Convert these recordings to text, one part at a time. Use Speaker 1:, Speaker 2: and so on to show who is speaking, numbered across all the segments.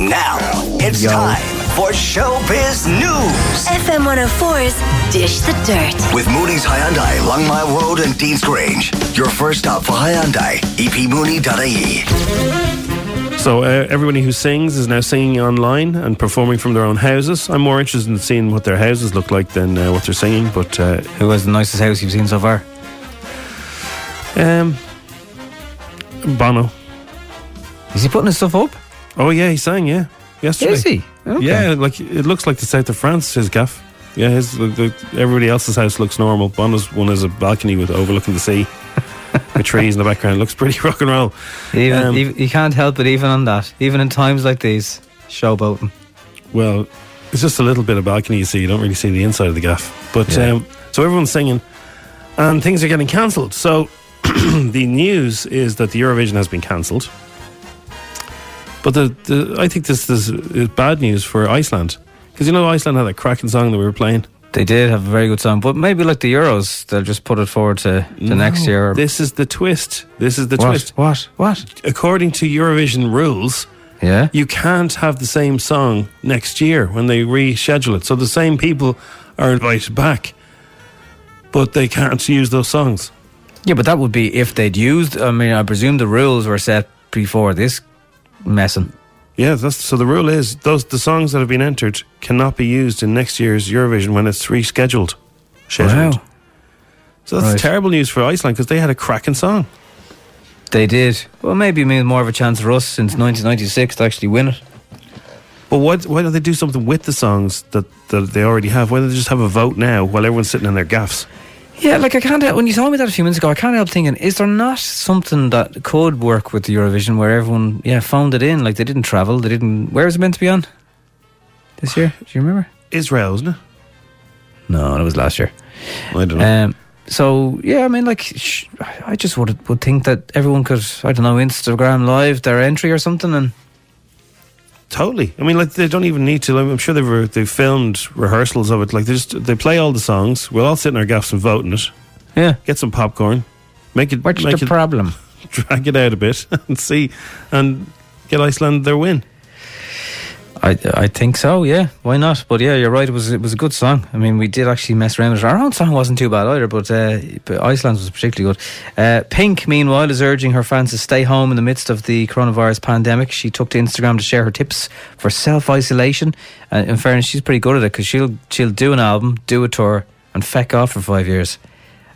Speaker 1: Now it's time for Showbiz News
Speaker 2: FM 104's Dish the Dirt.
Speaker 1: with Mooney's Hyundai, Long Mile Road and Dean's Grange. Your first stop for Hyundai, epmooney.ie.
Speaker 3: So uh, everybody who sings is now singing online and performing from their own houses. I'm more interested in seeing what their houses look like than uh, what they're singing. But uh,
Speaker 4: Who has the nicest house you've seen so far?
Speaker 3: um, Bono.
Speaker 4: Is he putting his stuff up?
Speaker 3: Oh yeah, he sang. Yeah, yesterday.
Speaker 4: Is he? Okay.
Speaker 3: Yeah, like it looks like the south of France. His gaff. Yeah, his the, the, everybody else's house looks normal. Bono's one has a balcony with overlooking the sea, with trees in the background. Looks pretty rock and roll.
Speaker 4: Even,
Speaker 3: Um,
Speaker 4: even- you can't help it, even on that. Even in times like these, showboating.
Speaker 3: Well, it's just a little bit of balcony you see. You don't really see the inside of the gaff. But
Speaker 4: Yeah.
Speaker 3: um, so everyone's singing, and things are getting cancelled. So the news is that the Eurovision has been cancelled. But the, the I think this, this is bad news for Iceland because you know Iceland had a cracking song that we were playing.
Speaker 4: They did have a very good song, but maybe like the Euros, they'll just put it forward to, to next year.
Speaker 3: This is the twist. This is the
Speaker 4: what?
Speaker 3: twist.
Speaker 4: What? What?
Speaker 3: According to Eurovision rules,
Speaker 4: Yeah.
Speaker 3: you can't have the same song next year when they reschedule it. So the same people are invited back, but they can't use those songs.
Speaker 4: Yeah, but that would be if they'd used. I mean, I presume the rules were set before this messing.
Speaker 3: Yeah, that's so. The rule is those the songs that have been entered cannot be used in next year's Eurovision when it's rescheduled. Scheduled.
Speaker 4: Wow.
Speaker 3: So that's
Speaker 4: Right.
Speaker 3: terrible news for Iceland because they had a cracking song.
Speaker 4: They did. Well, maybe more of a chance for us since 1996 to actually win it.
Speaker 3: But what, why don't they do something with the songs that, that they already have? Why don't they just have a vote now while everyone's sitting in their gaffs?
Speaker 4: Yeah, like I can't help, when you told me that a few minutes ago, I can't help thinking, is there not something that could work with the Eurovision where everyone, yeah, found it in? Like they didn't travel, they didn't. Where was it meant to be on? This year? Do you remember?
Speaker 3: Israel, isn't it?
Speaker 4: No, it was last year.
Speaker 3: I don't know.
Speaker 4: Um, so yeah, I mean, like, sh- I just would would think that everyone could, I don't know, Instagram live their entry or something, and
Speaker 3: Totally. I mean, like they don't even need to. I'm sure they've re- they've filmed rehearsals of it. Like they just they play all the songs. We'll all sit in our gaffs and vote in it.
Speaker 4: yeah.
Speaker 3: Get some popcorn. Make it.
Speaker 4: What's
Speaker 3: make
Speaker 4: the
Speaker 3: it,
Speaker 4: problem?
Speaker 3: drag it out a bit and see, and get Iceland their win.
Speaker 4: I I think so. Yeah, why not? But yeah, you're right. It was it was a good song. I mean, we did actually mess around with it. Our own song wasn't too bad either, but uh, but Iceland's was particularly good. Uh, Pink, meanwhile, is urging her fans to stay home in the midst of the coronavirus pandemic. She took to Instagram to share her tips for self isolation. Uh, in fairness, she's pretty good at it because she'll she'll do an album, do a tour, and feck off for five years.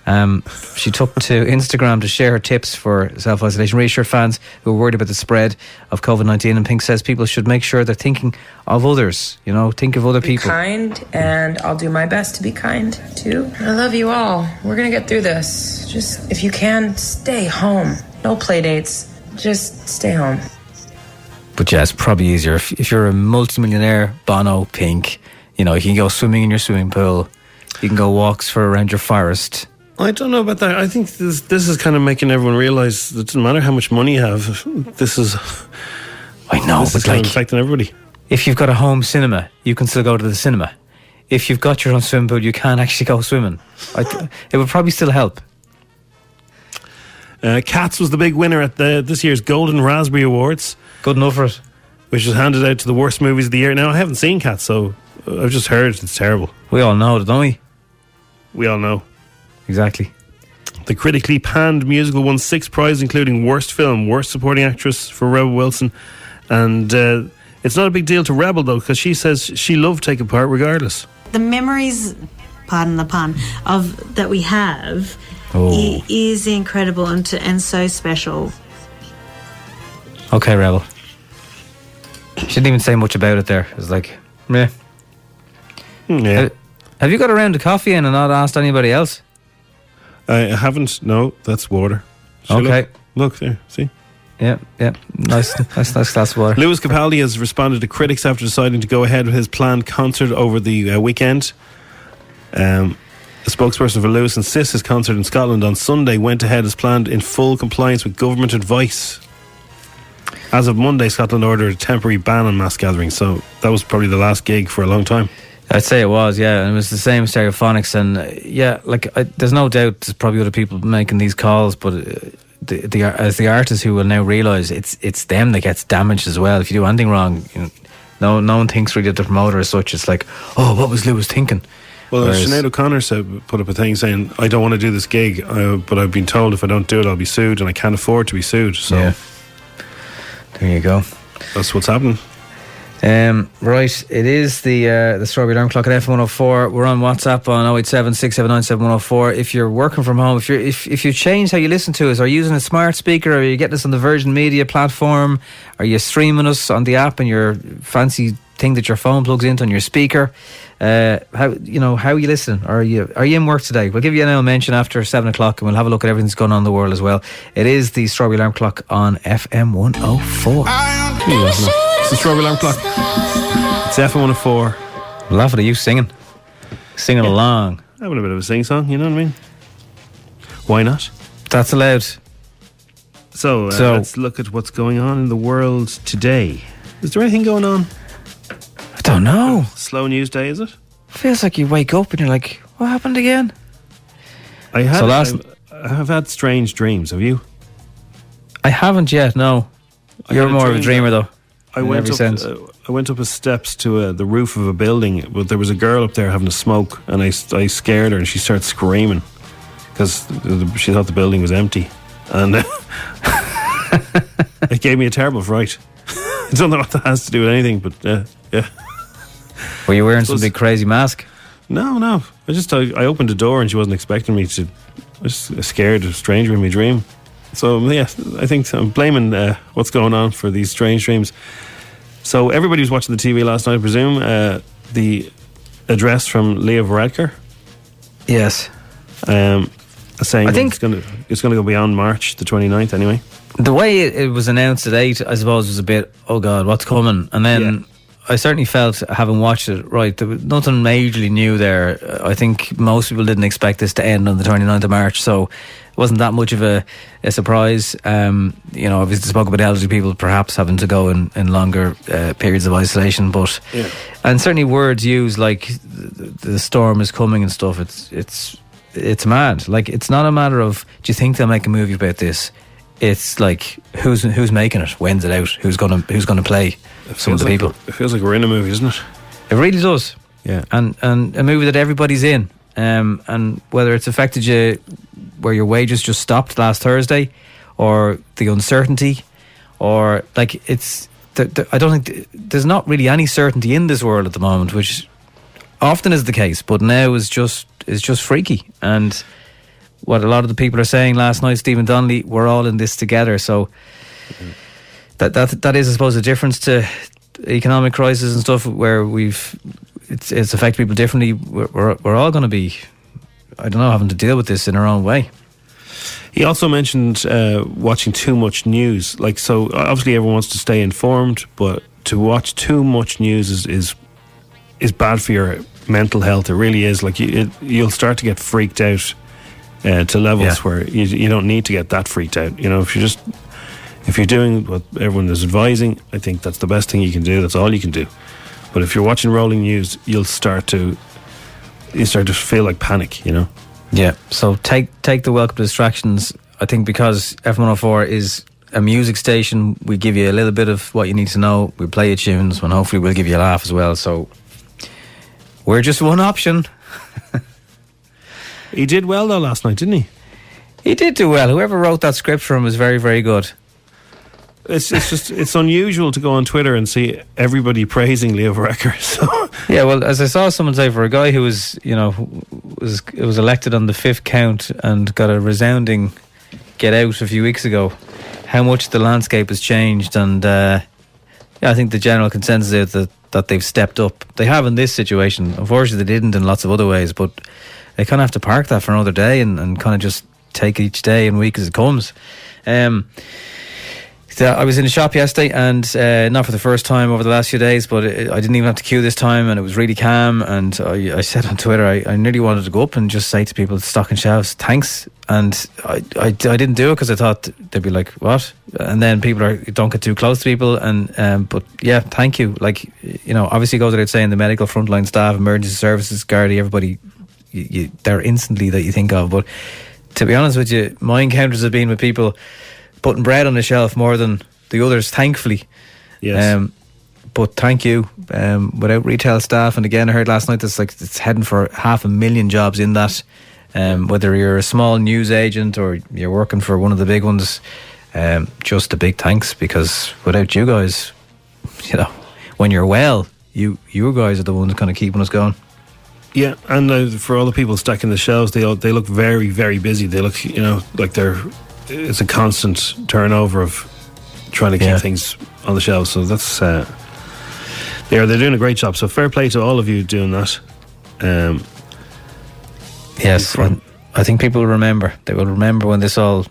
Speaker 4: Um, she took to Instagram to share her tips for self isolation, reassure fans who are worried about the spread of COVID 19. And Pink says people should make sure they're thinking of others, you know, think of other
Speaker 5: be
Speaker 4: people.
Speaker 5: kind, and I'll do my best to be kind too. I love you all. We're gonna get through this. Just if you can, stay home. No play dates. Just stay home.
Speaker 4: But yeah, it's probably easier if, if you're a multimillionaire, Bono, Pink, you know, you can go swimming in your swimming pool, you can go walks for around your forest.
Speaker 3: I don't know about that. I think this this is kind of making everyone realize that it doesn't matter how much money you have. This is
Speaker 4: I know,
Speaker 3: this is
Speaker 4: but
Speaker 3: kind
Speaker 4: like,
Speaker 3: of affecting everybody.
Speaker 4: if you've got a home cinema, you can still go to the cinema. If you've got your own swimming pool, you can't actually go swimming. I it would probably still help.
Speaker 3: Uh, Cats was the big winner at the this year's Golden Raspberry Awards,
Speaker 4: Good enough for it.
Speaker 3: which was handed out to the worst movies of the year. Now I haven't seen Cats, so uh, I've just heard it's terrible.
Speaker 4: We all know it, don't we?
Speaker 3: We all know.
Speaker 4: Exactly.
Speaker 3: The critically panned musical won six prizes, including Worst Film, Worst Supporting Actress for Rebel Wilson. And uh, it's not a big deal to Rebel, though, because she says she loved taking part regardless.
Speaker 6: The memories, pardon the pun, of that we have
Speaker 4: Oh.
Speaker 6: is incredible and, to, and so special.
Speaker 4: Okay, Rebel. She didn't even say much about it there. It was like, meh.
Speaker 3: Hmm, Yeah.
Speaker 4: Have, have you got around round of coffee in and not asked anybody else?
Speaker 3: I haven't. No, that's water.
Speaker 4: Okay.
Speaker 3: Look, look there. See?
Speaker 4: Yeah, yeah. Nice, nice, nice glass of water.
Speaker 3: Lewis Capaldi has responded to critics after deciding to go ahead with his planned concert over the uh, weekend. Um, the spokesperson for Lewis insists his concert in Scotland on Sunday went ahead as planned in full compliance with government advice. As of Monday, Scotland ordered a temporary ban on mass gatherings, so that was probably the last gig for a long time.
Speaker 4: I'd say it was, yeah, and it was the same stereophonics, and uh, yeah, like I, there's no doubt there's probably other people making these calls, but uh, the, the as the artists who will now realise it's it's them that gets damaged as well. If you do anything wrong, you know, no no one thinks really of the promoter as such. It's like, oh, what was Lewis thinking?
Speaker 3: Well,
Speaker 4: Whereas-
Speaker 3: Sinead O'Connor said, put up a thing saying, I don't want to do this gig, uh, but I've been told if I don't do it, I'll be sued, and I can't afford to be sued. So
Speaker 4: Yeah. There you go.
Speaker 3: that's what's happening.
Speaker 4: Um, right, it is the uh, the Strawberry Alarm Clock at F104. We're on WhatsApp on 087 If you're working from home, if you're if, if you changed how you listen to us, are you using a smart speaker, are you getting us on the Virgin Media platform, are you streaming us on the app and your fancy thing that your phone plugs into on your speaker? Uh, how you know how you listening? Are you are you in work today? We'll give you an mention after seven o'clock, and we'll have a look at everything that's going on in the world as well. It is the Strawberry Alarm Clock on FM 104.
Speaker 3: It's the Strawberry Alarm Clock. It's F104.
Speaker 4: Laughing at you singing, singing along.
Speaker 3: Having a bit of a sing song, you know what I mean? Why not?
Speaker 4: That's allowed.
Speaker 3: So, uh,
Speaker 4: So-
Speaker 3: let's look at what's going on in the world today. Is there anything going on?
Speaker 4: I don't know.
Speaker 3: Slow news day, is it?
Speaker 4: Feels like you wake up and you're like, what happened again?
Speaker 3: I had,
Speaker 4: So last-
Speaker 3: I, have had strange dreams. Have you?
Speaker 4: I haven't yet. No,
Speaker 3: I
Speaker 4: you're more of a dreamer though.
Speaker 3: I went up. Uh, I went up a steps to uh, the roof of a building, but there was a girl up there having a smoke, and I, I scared her, and she started screaming because she thought the building was empty, and uh, it gave me a terrible fright. I don't know what that has to do with anything, but uh, yeah.
Speaker 4: Were you wearing some big crazy mask?
Speaker 3: No, no. I just I, I opened the door and she wasn't expecting me to. I was scared, a stranger in my dream. So yeah, I think I'm blaming uh, what's going on for these strange dreams. So everybody was watching the TV last night, I presume. Uh, the address from Leo Varadkar,
Speaker 4: Yes.
Speaker 3: um, saying
Speaker 4: I think-
Speaker 3: it's going to it's going to go beyond March the 29th anyway.
Speaker 4: The way it, it was announced at eight, I suppose, was a bit, oh god, what's coming? And then
Speaker 3: Yeah.
Speaker 4: I certainly felt, having watched it, right, there was nothing majorly new there. I think most people didn't expect this to end on the 29th of March, so it wasn't that much of a, a surprise. Um, you know, obviously spoke about elderly people perhaps having to go in, in longer uh, periods of isolation, but
Speaker 3: Yeah.
Speaker 4: and certainly words used like the, the storm is coming and stuff. It's it's it's mad. Like it's not a matter of do you think they'll make a movie about this? It's like who's who's making it? When's it out? Who's gonna who's gonna play some of the
Speaker 3: like-
Speaker 4: people?
Speaker 3: It feels like we're in a movie, doesn't it?
Speaker 4: It really does.
Speaker 3: Yeah.
Speaker 4: And and a movie that everybody's in. Um, and whether it's affected you where your wages just stopped last Thursday, or the uncertainty, or like it's. th- th- I don't think th- there's not really any certainty in this world at the moment, which often is the case, but now is just is just freaky. And what a lot of the people are saying last night, Stephen Donnelly, we're all in this together. So that that that is, I suppose, a difference to economic crisis and stuff where we've it's it's affected people differently. We're we're, we're all going to be, I don't know, having to deal with this in our own way.
Speaker 3: He also mentioned uh, watching too much news. Like, so obviously everyone wants to stay informed, but to watch too much news is is, is bad for your mental health. It really is. Like, you, it, you'll start to get freaked out uh, to levels
Speaker 4: Yeah.
Speaker 3: where you, you don't need to get that freaked out. You know, if you're just if you're doing what everyone is advising, I think that's the best thing you can do. That's all you can do. But if you're watching rolling news, you'll start to you start to feel like panic. You know.
Speaker 4: Yeah. So take take the welcome distractions. I think because F104 is a music station, we give you a little bit of what you need to know. We play your tunes, and hopefully we'll give you a laugh as well. So we're just one option.
Speaker 3: He did well though last night, didn't he?
Speaker 4: He did do well. Whoever wrote that script for him was very, very good.
Speaker 3: It's, it's just it's unusual to go on Twitter and see everybody praising Leo Varadkar. So
Speaker 4: Yeah, well, as I saw someone say, for a guy who was, you know, was was elected on the fifth count and got a resounding get out a few weeks ago, how much the landscape has changed, and uh, yeah, I think the general consensus is that that they've stepped up. They have in this situation. Unfortunately, they didn't in lots of other ways, but they kind of have to park that for another day and, and kind of just take each day and week as it comes. Um, I was in the shop yesterday, and uh, not for the first time over the last few days, but it, I didn't even have to queue this time, and it was really calm. And I, I said on Twitter, I, I nearly wanted to go up and just say to people stocking shelves, thanks. And I, I, I didn't do it because I thought they'd be like, what? And then people are don't get too close to people. And um, but yeah, thank you. Like you know, obviously goes without saying the medical frontline staff, emergency services, Gardaí, everybody, you, you, they're instantly that you think of. But to be honest with you, my encounters have been with people putting bread on the shelf more than the others, thankfully.
Speaker 3: Yes.
Speaker 4: Um, but thank you. Um, without retail staff, and again, I heard last night that's like it's heading for half a million jobs in that. Um, whether you're a small news agent or you're working for one of the big ones, um, just a big thanks because without you guys, you know, when you're well, you you guys are the ones kind of keeping us going.
Speaker 3: Yeah, and uh, for all the people stacking the shelves, they all, they look very very busy. They look you know like they're it's a constant turnover of trying to keep
Speaker 4: Yeah.
Speaker 3: things on the shelves. So that's uh, they're they're doing a great job. So fair play to all of you doing that. Um,
Speaker 4: Yes,
Speaker 3: From-
Speaker 4: I think people will remember. They will remember when this all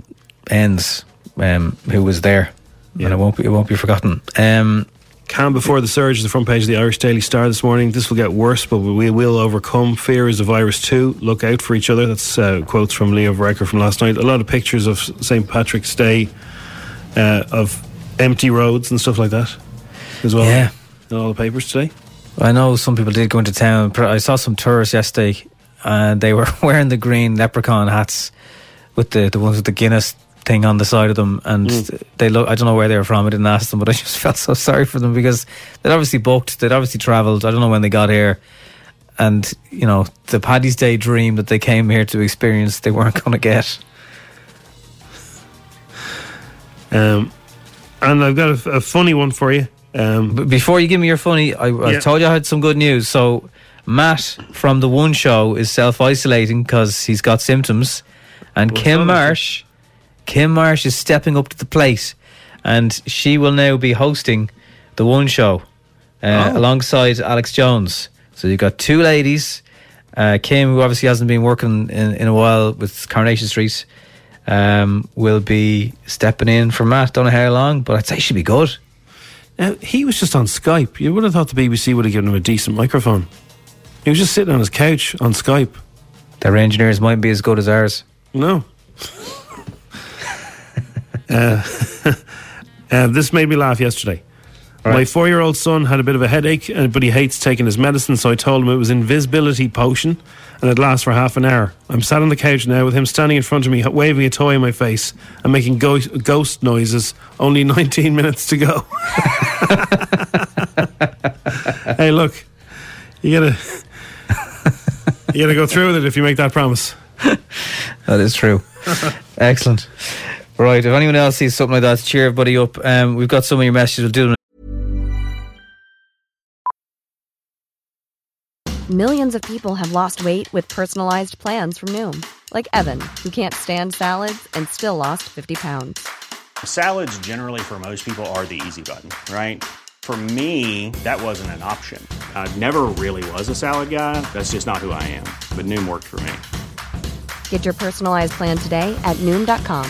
Speaker 4: ends. Um, who was there?
Speaker 3: Yeah.
Speaker 4: And it won't be. It won't be forgotten. Um,
Speaker 3: Calm before the surge is the front page of the Irish Daily Star this morning. This will get worse, but we will overcome. Fear is a virus too. Look out for each other. That's uh, quotes from Leo Varadkar from last night. A lot of pictures of St. Patrick's Day, uh, of empty roads and stuff like that as well.
Speaker 4: Yeah.
Speaker 3: In all the papers today.
Speaker 4: I know some people did go into town. I saw some tourists yesterday, and they were wearing the green leprechaun hats with the the ones with the Guinness thing on the side of them, and they look. I don't know where they were from. I didn't ask them, but I just felt so sorry for them because they'd obviously booked. They'd obviously travelled. I don't know when they got here. And you know the Paddy's Day dream that they came here to experience, they weren't going to get.
Speaker 3: Um, and I've got a, a funny one for you. Um,
Speaker 4: But before you give me your funny, I, I told you I had some good news. So Matt from the One Show is self isolating because he's got symptoms, and
Speaker 3: What's Kym?
Speaker 4: Marsh, Kym Marsh is stepping up to the plate, and she will now be hosting the One Show uh,
Speaker 3: Oh.
Speaker 4: alongside Alex Jones. So you've got two ladies. Uh, Kym, who obviously hasn't been working in, in a while with Coronation Street, um, will be stepping in for Matt. Don't know how long, but I'd say she'd be good.
Speaker 3: Now, he was just on Skype. You would have thought the BBC would have given him a decent microphone. He was just sitting on his couch on Skype.
Speaker 4: Their engineers might be as good as ours.
Speaker 3: No. uh, uh, this made me laugh yesterday. My four year old son had a bit of a headache, uh, but he hates taking his medicine, so I told him it was invisibility potion and it lasts for half an hour. I'm sat on the couch now with him standing in front of me, waving a toy in my face and making go- ghost noises. Only 19 minutes to go. hey, look, you gotta, you gotta go through with it if you make that promise.
Speaker 4: That is true. Excellent. Right, if anyone else sees something like that, cheer everybody up. Um, we've got some of your messages. We'll do them.
Speaker 7: Millions of people have lost weight with personalized plans from Noom, like Evan, who can't stand salads and still lost 50 pounds.
Speaker 8: Salads, generally, for most people, are the easy button, right? For me, that wasn't an option. I never really was a salad guy. That's just not who I am. But Noom worked for me.
Speaker 7: Get your personalized plan today at Noom.com.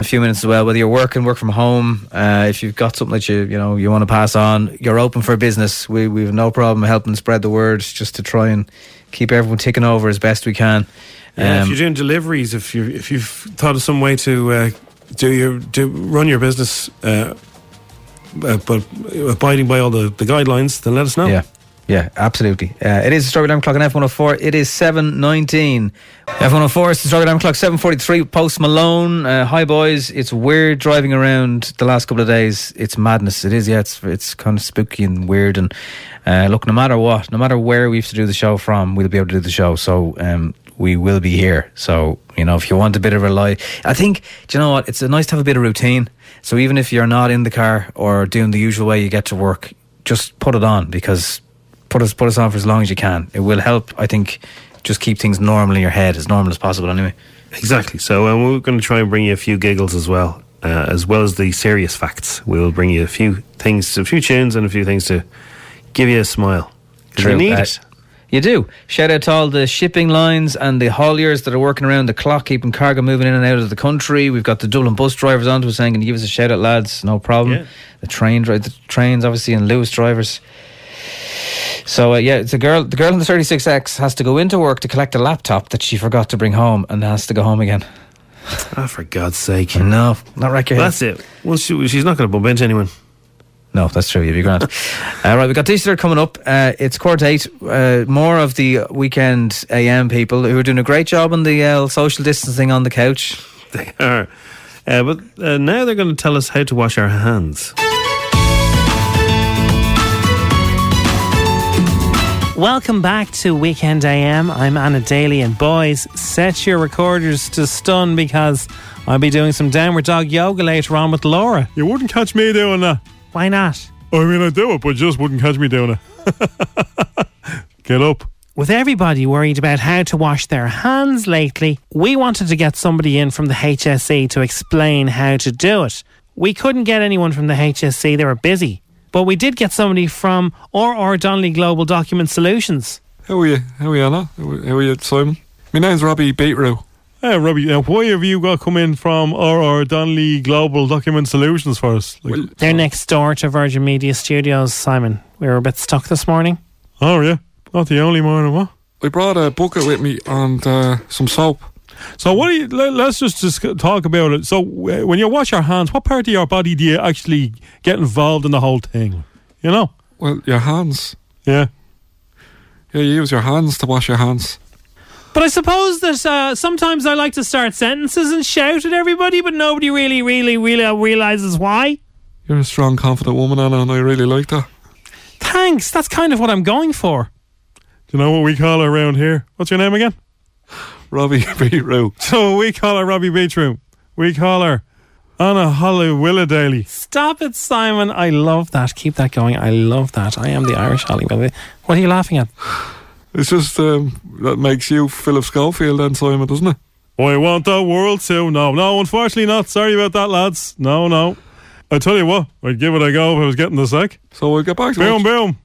Speaker 4: A few minutes as well. Whether you're working, work from home, uh, if you've got something that you you know you want to pass on, you're open for business. We we've no problem helping spread the word, just to try and keep everyone ticking over as best we can.
Speaker 3: Yeah, if
Speaker 4: Um,
Speaker 3: you're doing deliveries, if you if you've thought of some way to uh, do your do run your business, uh, uh, but abiding by all the, the guidelines, then let us know.
Speaker 4: Yeah. Yeah, absolutely. Uh, it is the Strawberry Alarm Clock on F104. It is 7.19. F104 is the Strawberry Alarm Clock, 7.43. Post Malone. Uh, hi, boys. It's weird driving around the last couple of days. It's madness. It is, yeah. It's, it's kind of spooky and weird. And uh, look, no matter what, no matter where we have to do the show from, we'll be able to do the show. So um, we will be here. So, you know, if you want a bit of a lie, I think, do you know what? It's nice to have a bit of routine. So even if you're not in the car or doing the usual way you get to work, just put it on because put us put us on for as long as you can. It will help, I think, just keep things normal in your head, as normal as possible anyway.
Speaker 3: Exactly. So uh, we're going to try and bring you a few giggles as well, uh, as well as the serious facts. We'll bring you a few things, a few tunes, and a few things to give you a smile. 'Cause You need
Speaker 4: Uh,
Speaker 3: it.
Speaker 4: You do. Shout out to all the shipping lines and the hauliers that are working around the clock, keeping cargo moving in and out of the country. We've got the Dublin bus drivers on to us saying, Can you give us a shout out, lads? No problem.
Speaker 3: Yeah.
Speaker 4: The train the trains, obviously, and Luas drivers. So uh, yeah, it's a girl. The girl in the 36X has to go into work to collect a laptop that she forgot to bring home, and has to go home again.
Speaker 3: Ah, for God's sake.
Speaker 4: No, not wreck your head.
Speaker 3: That's it. Well, she, she's not going to bump into anyone.
Speaker 4: No, that's true. You'd be grand. uh, right, we've got Easter coming up. Uh, it's quarter eight. Uh, more of the weekend AM people who are doing a great job on the uh, social distancing on the couch.
Speaker 3: They are. Uh, but uh, now they're going to tell us how to wash our hands.
Speaker 9: Welcome back to Weekend AM. I'm Anna Daly, and boys, set your recorders to stun because I'll be doing some downward dog yoga later on with Laura.
Speaker 10: You wouldn't catch me doing that.
Speaker 9: Why not?
Speaker 10: I mean, I do it, but just wouldn't catch me doing it. Get up.
Speaker 9: With everybody worried about how to wash their hands lately, we wanted to get somebody in from the HSE to explain how to do it. We couldn't get anyone from the HSE, they were busy. But we did get somebody from R.R. Donnelley Global Document Solutions.
Speaker 10: How are you? How are you, Anna? How are you, Simon? My name's Robbie Beetroot. Hey, Robbie, now why have you got come in from R.R. Donnelley Global Document Solutions for us? Like,
Speaker 9: They're next door to Virgin Media Studios, Simon. We were a bit stuck this morning.
Speaker 10: oh, yeah. Not the only morning, what? I brought a bucket with me and uh, some soap. So what do you? Let, let's just, just talk about it. So uh, when you wash your hands, what part of your body do you actually get involved in the whole thing? You know?
Speaker 11: Well, your hands.
Speaker 10: Yeah.
Speaker 11: Yeah, you use your hands to wash your hands.
Speaker 9: But I suppose that uh, sometimes I like to start sentences and shout at everybody, but nobody really, really, really realizes why.
Speaker 11: You're a strong, confident woman, Anna, and I really like that.
Speaker 9: Thanks. That's kind of what I'm going for.
Speaker 10: Do you know what we call her around here? What's your name again?
Speaker 11: Robbie Beetroot.
Speaker 10: So we call her Robbie Beetroot. We call her Anna Holly Willadaily.
Speaker 9: Stop it, Simon. I love that. Keep that going. I love that. I am the Irish Holly. by the way. What are you laughing at?
Speaker 11: It's just um, that makes you Philip Schofield then, Simon, doesn't it?
Speaker 10: I want the world to. No, no, unfortunately not. Sorry about that, lads. No, no. I tell you what, I'd give it a go if I was getting the sack.
Speaker 11: So we'll get back to
Speaker 10: Boom,
Speaker 11: it.
Speaker 10: boom.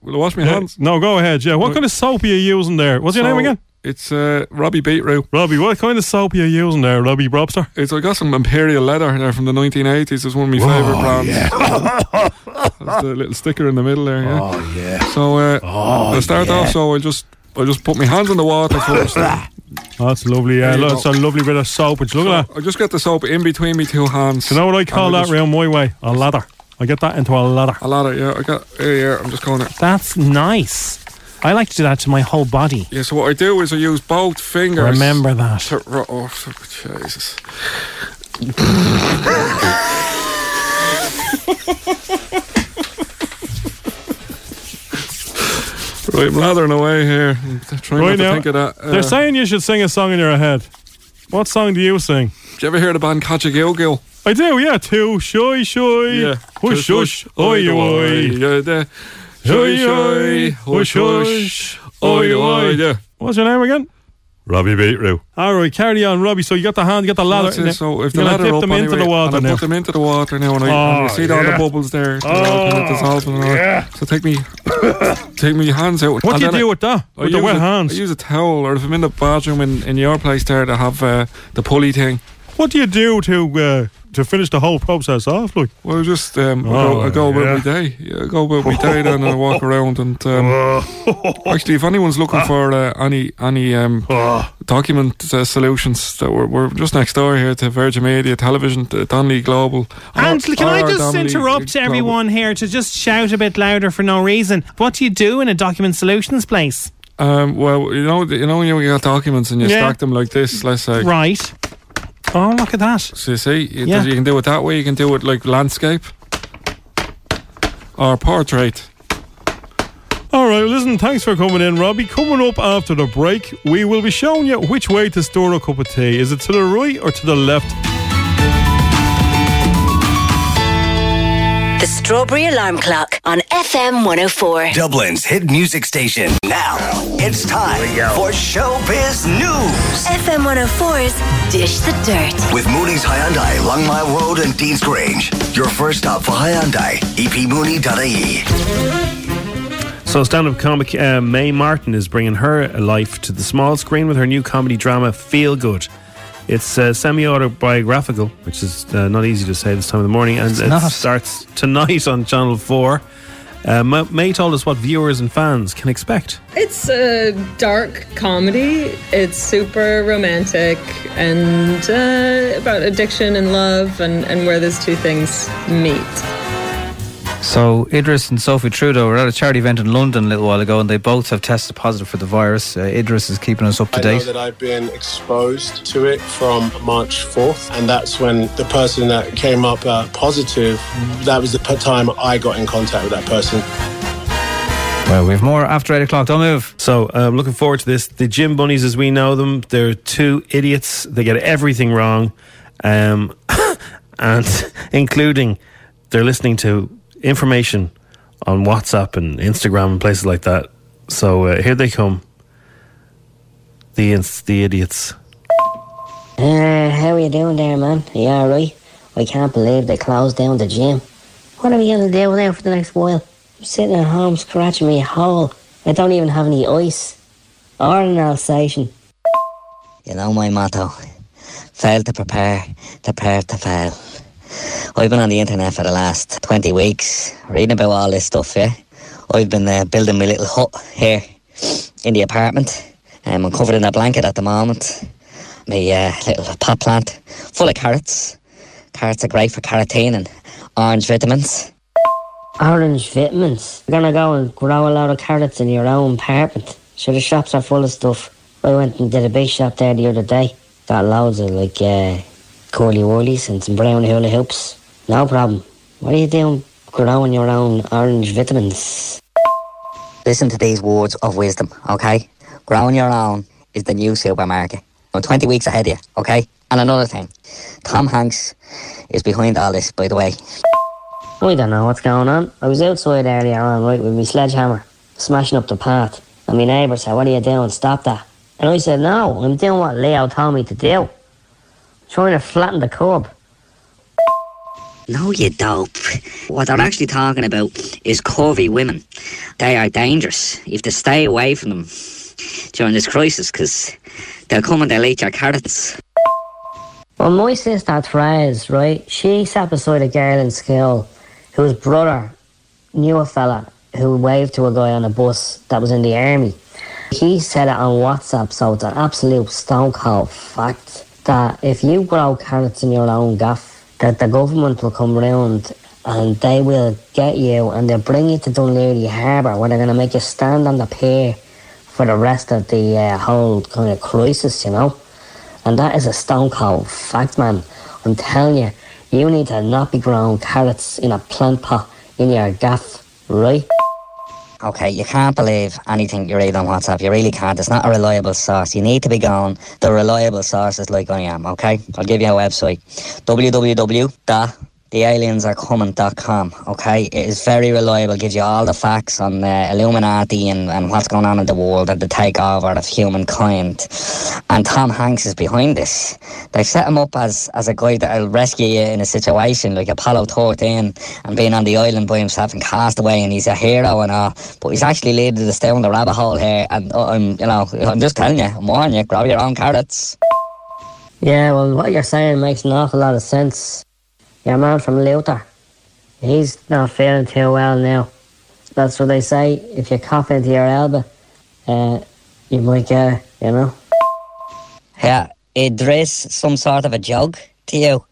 Speaker 11: Will I wash my
Speaker 10: Yeah,
Speaker 11: hands?
Speaker 10: No, go ahead. Yeah. What
Speaker 11: Right.
Speaker 10: kind of soap are you using there? What's your
Speaker 11: So,
Speaker 10: name again?
Speaker 11: It's uh, Robbie Beetroot.
Speaker 10: Robbie, what kind of soap are you using there, Robbie Brobster?
Speaker 11: It's I got some Imperial leather there from the 1980s. It's one of my favourite brands. That's the little sticker in the middle there. Yeah.
Speaker 1: Oh, yeah.
Speaker 11: So uh,
Speaker 1: Oh,
Speaker 11: I'll start
Speaker 1: yeah.
Speaker 11: off. So I just I just put my hands in the water first.
Speaker 10: Oh, that's lovely. Yeah, look, it's a lovely bit of soap. Look at that.
Speaker 11: I just get the soap in between me two hands.
Speaker 10: Do you know what I call
Speaker 11: And
Speaker 10: that
Speaker 11: just-
Speaker 10: round my way? A ladder. I get that into a ladder.
Speaker 11: A ladder, yeah. I got here, here. I'm just calling it.
Speaker 9: That's nice. I like to do that to my whole body.
Speaker 11: Yeah. So what I do is I use both fingers.
Speaker 9: Remember that.
Speaker 11: To, oh, Jesus. right, I'm lathering away here. Trying
Speaker 10: Right now,
Speaker 11: think of that. Uh,
Speaker 10: they're saying you should sing a song in your head. What song do you sing?
Speaker 11: Did you ever hear the band Catcha Gil Gil?
Speaker 10: I do, yeah. Too shy, shy.
Speaker 11: Yeah.
Speaker 10: Hush, hush, oi, oi.
Speaker 11: Yeah, the
Speaker 10: Oi, oi,
Speaker 11: hush, hush, oi, oi.
Speaker 10: What's your name again? Robbie Beetroot. All right, carry on, Robbie. So you got the hand, you got the ladder.
Speaker 11: That's it. So if the ladder
Speaker 10: dip
Speaker 11: up
Speaker 10: them into
Speaker 11: anyway,
Speaker 10: the water
Speaker 11: and I
Speaker 10: now.
Speaker 11: put them into the water now, and, I, and
Speaker 10: Oh,
Speaker 11: you see all the bubbles there. they're all kind of dissolving and all.
Speaker 10: yeah.
Speaker 11: So take me, take me hands out.
Speaker 10: What do you do
Speaker 11: I-
Speaker 10: with that?
Speaker 11: I
Speaker 10: With the wet
Speaker 11: a-
Speaker 10: hands?
Speaker 11: I use a towel, or if I'm in the bathroom in, in your place there, to have uh, the pulley thing.
Speaker 10: What do you do to uh, to finish the whole process off? Like,
Speaker 11: Well, just um, I
Speaker 10: Oh,
Speaker 11: go, I go about
Speaker 10: yeah.
Speaker 11: my day. I go about my day, then I walk around and um, actually, if anyone's looking for uh, any any um, document uh, solutions, that we're, we're just next door here to Virgin Media Television, to Donnelley Global.
Speaker 9: Ansley, can I just
Speaker 11: Donnelley
Speaker 9: interrupt
Speaker 11: Global.
Speaker 9: everyone here to just shout a bit louder for no reason? What do you do in a document solutions place?
Speaker 11: Um, well, you know, you know when you got documents and you
Speaker 9: Yeah.
Speaker 11: stack them like this, let's say.
Speaker 9: Right. Oh, look at that.
Speaker 11: So you see, you,
Speaker 9: Yeah.
Speaker 11: you can do it that way. You can do it like landscape or portrait.
Speaker 10: all right, listen. Thanks for coming in, Robbie. Coming up after the break, we will be showing you which way to store a cup of tea. Is it to the right or to the left?
Speaker 2: The Strawberry Alarm Clock on FM 104.
Speaker 1: Dublin's hit music station. Now it's time for Showbiz News.
Speaker 2: FM 104's Dish the Dirt.
Speaker 1: With Mooney's Hyundai, Long Mile Road and Dean's Grange. Your first stop for Hyundai. Epmooney.ie.
Speaker 3: So, stand up comic uh, Mae Martin is bringing her life to the small screen with her new comedy drama Feel Good. It's uh, semi autobiographical, which is uh, not easy to say this time of the morning, and
Speaker 4: It's
Speaker 3: it
Speaker 4: not.
Speaker 3: starts tonight on Channel 4. Uh, Mae told us what viewers and fans can expect.
Speaker 12: It's a dark comedy. It's super romantic and uh, about addiction and love and, and where those two things meet.
Speaker 4: So Idris and Sophie Trudeau were at a charity event in London a little while ago, and they both have tested positive for the virus. Uh, Idris is keeping us up to
Speaker 13: I know
Speaker 4: date.
Speaker 13: that I've been exposed to it from March 4th, and that's when the person that came up uh, positive, that was the time I got in contact with that person.
Speaker 4: Well, we have more after eight o'clock. Don't move.
Speaker 3: So, I'm looking forward to this. The Gym Bunnies, as we know them, they're two idiots. They get everything wrong, um, and including they're listening to information on WhatsApp and Instagram and places like that. So, uh, here they come. The, ins- the idiots.
Speaker 14: Uh, how are you doing there, man? Are you alright? I can't believe they closed down the gym. What are we going to do now for the next while? I'm sitting at home scratching me a hole. I don't even have any ice or an Alsatian.
Speaker 15: You know my motto fail to prepare, prepare to fail. I've been on the internet for the last 20 weeks reading about all this stuff, yeah. I've been uh, building my little hut here in the apartment. Um, I'm covered in a blanket at the moment. My uh, little pot plant full of carrots. Carrots are great for carotene and orange vitamins.
Speaker 14: Orange vitamins. You're gonna go and grow a lot of carrots in your own apartment. Sure, the shops are full of stuff. I went and did a big shop there the other day. Got loads of like uh, curly whirlies and some brown hula hoops. No problem. What are you doing growing your own orange vitamins?
Speaker 15: Listen to these words of wisdom, okay? Growing your own is the new supermarket. I'm 20 weeks ahead of you, okay? And another thing, Tom Hanks is behind all this, by the way.
Speaker 14: I don't know what's going on. I was outside earlier on, right, with my sledgehammer, smashing up the path. And my neighbour said, What are you doing? Stop that. And I said, No, I'm doing what Leo told me to do. Trying to flatten the curb.
Speaker 15: No, you dope. What they're actually talking about is curvy women. They are dangerous. You have to stay away from them during this crisis because they'll come and they'll eat your carrots.
Speaker 14: Well, my sister Therese, right, she sat beside a girl in school whose brother knew a fella who waved to a guy on a bus that was in the army. He said it on WhatsApp, so it's an absolute stone cold fact that if you grow carrots in your own gaff, that the government will come round and they will get you and they'll bring you to Dún Laoghaire Harbour where they're going to make you stand on the pier for the rest of the uh, whole kind of crisis, you know. And that is a stone cold fact, man. I'm telling you, you need to not be growing carrots in a plant pot in your gaff, right?
Speaker 15: Okay, you can't believe anything you read on WhatsApp. You really can't. It's not a reliable source. You need to be going the reliable sources like I am, okay? I'll give you a website. www.thealiensarecoming.com, okay? It is very reliable. Gives you all the facts on the Illuminati and, and what's going on in the world and the takeover of humankind. And Tom Hanks is behind this. They set him up as, as a guy that'll rescue you in a situation like Apollo 13 and being on the island by himself and cast away and he's a hero and all. But he's actually leading us down the rabbit hole here and uh, I'm, you know, I'm just telling you, I'm warning you, grab your own carrots.
Speaker 14: Yeah, well, what you're saying makes an awful lot of sense. Your man from Luther, he's not feeling too well now. That's what they say. If you cough into your elbow, uh, you might get, you know.
Speaker 15: Yeah, Idris, some sort of a joke to you.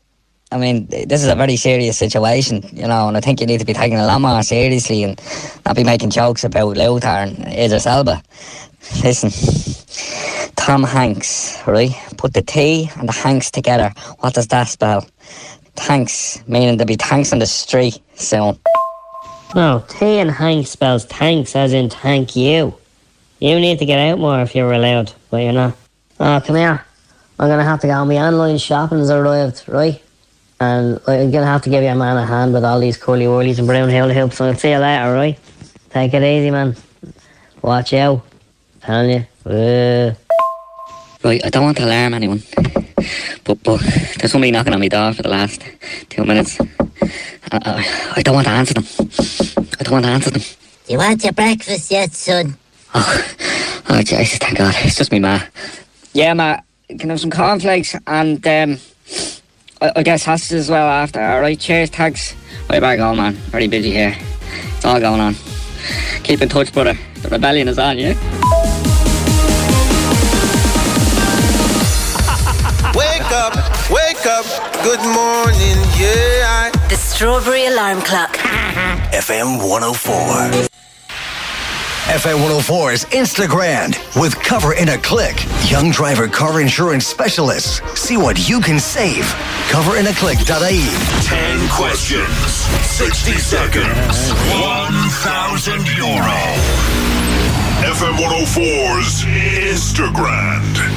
Speaker 15: I mean, this is a very serious situation, you know, and I think you need to be taking a lot more seriously and not be making jokes about Luther and Idris Elba. Listen, Tom Hanks, right? Put the T and the Hanks together. What does that spell? Thanks, meaning there'll be tanks on the street soon.
Speaker 14: No, T and Hank spells thanks as in thank you. You need to get out more if you're allowed, but you're not. Oh, come here. I'm gonna have to go. My online shopping has arrived, right? And I'm gonna have to give your man a hand with all these curly whirlies and brown hula hoops. So I'll see you later, right? Take it easy, man. Watch out. Telling you. Uh.
Speaker 15: Right, I don't want to alarm anyone, but but there's somebody knocking on my door for the last two minutes. I, I, I don't want to answer them. I don't want to answer them.
Speaker 16: You want your breakfast yet, son?
Speaker 15: Oh, oh Jesus, thank God. It's just me, ma. Yeah, ma. Can I have some cornflakes and um, I, I guess sausages as well after. All right, cheers, thanks. Way back home, man. Very busy here. It's all going on. Keep in touch, brother. The rebellion is on, yeah?
Speaker 17: Up, wake up, good morning, yeah.
Speaker 2: The Strawberry Alarm Clock.
Speaker 1: FM 104. FM 104's Instagram with Cover in a Click. Young driver car insurance specialists. See what you can save. Coverinaclick.ie.
Speaker 18: 10 questions, 60 seconds, 1,000 euro. FM 104's Instagram.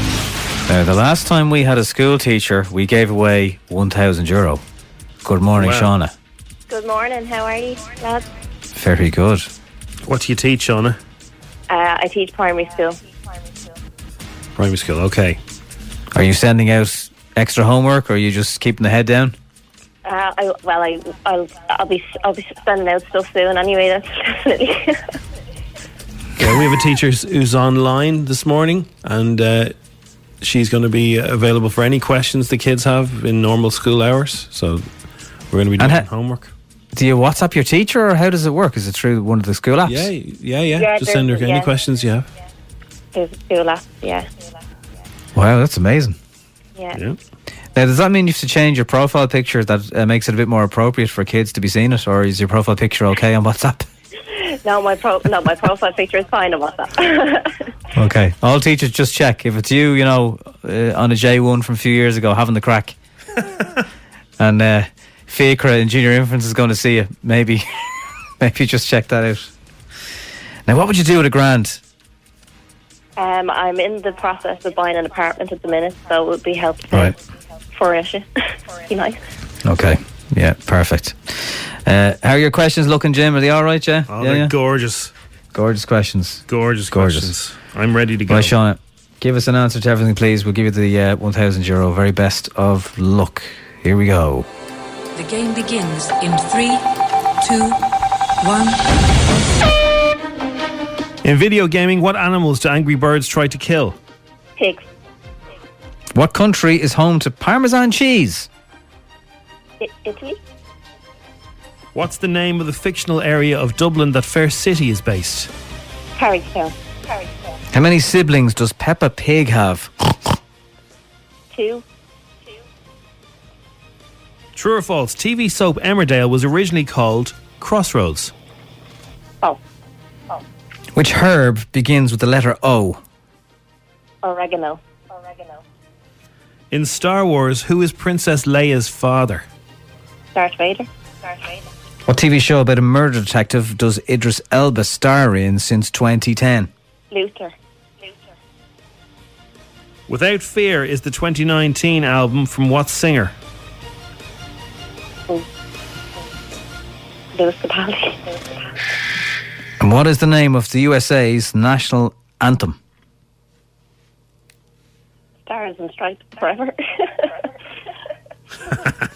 Speaker 4: Now, the last time we had a school teacher, we gave away 1,000 euro. Good morning,
Speaker 3: Wow.
Speaker 4: Shauna.
Speaker 19: Good morning. How are you, lads?
Speaker 4: Very good.
Speaker 3: What do you teach, Shauna?
Speaker 19: Uh, I teach primary school.
Speaker 3: Primary school, okay.
Speaker 4: Are you sending out extra homework or are you just keeping the head down?
Speaker 19: Uh, I, well, I, I'll, I'll be, I'll be sending out stuff soon. Anyway, that's definitely.
Speaker 3: Yeah, we have a teacher who's- who's online this morning, and uh, she's going to be available for any questions the kids have in normal school hours. So we're going to be doing
Speaker 4: ha-
Speaker 3: homework.
Speaker 4: Do you WhatsApp your teacher or how does it work? Is it through one of the school apps?
Speaker 3: Yeah, yeah, yeah.
Speaker 19: Yeah,
Speaker 3: Just send her
Speaker 19: there's-
Speaker 3: any
Speaker 19: yeah.
Speaker 3: questions you have.
Speaker 19: There's a school app. Yeah.
Speaker 4: Wow, that's amazing.
Speaker 19: Yeah.
Speaker 4: Now, does that mean you have to change your profile picture that uh, makes it a bit more appropriate for kids to be seeing it, or is your profile picture okay on WhatsApp?
Speaker 19: No, my pro, no, my profile picture is fine on WhatsApp.
Speaker 4: Okay. All teachers just check. If it's you, you know, uh, on a J1 from a few years ago, having the crack, and uh, Fiacre in junior infants is going to see you, maybe, maybe just check that out. Now, what would you do with a grand?
Speaker 19: um, I'm in the process of buying an apartment at the minute, so it would be helpful
Speaker 4: Right.
Speaker 19: furnish it. be nice.
Speaker 4: Okay. Yeah, perfect. Uh, how are your questions looking, Jim? Are they all right, yeah?
Speaker 3: Oh,
Speaker 4: yeah,
Speaker 3: they're
Speaker 4: yeah?
Speaker 3: gorgeous.
Speaker 4: Gorgeous questions.
Speaker 3: Gorgeous,
Speaker 4: Gorgeous.
Speaker 3: questions. I'm ready to go.
Speaker 4: Right, Shauna, give us an answer to everything, please. We'll give you the uh, 1,000 euro. Very best of luck. Here we go.
Speaker 20: The game begins in three, two, one.
Speaker 3: In video gaming, what animals do Angry Birds try to kill?
Speaker 19: Pigs.
Speaker 4: What country is home to Parmesan cheese?
Speaker 19: I- Italy.
Speaker 3: What's the name of the fictional area of Dublin that Fair City is based?
Speaker 19: Carrickstown. Carrickstown.
Speaker 4: How many siblings does Peppa Pig have?
Speaker 19: Two.
Speaker 3: True or false? TV soap Emmerdale was originally called Crossroads.
Speaker 19: Oh. Oh.
Speaker 4: Which herb begins with the letter O?
Speaker 19: Oregano. Oregano.
Speaker 3: In Star Wars, who is Princess Leia's father?
Speaker 19: Darth Vader. Darth Vader.
Speaker 4: What TV show about a murder detective does Idris Elba star in since 2010?
Speaker 19: Luther. Luther.
Speaker 3: Without Fear is the 2019 album from what singer? Oh.
Speaker 19: Lewis Capaldi.
Speaker 4: And what is the name of the USA's national anthem?
Speaker 19: Stars and Stripes Forever.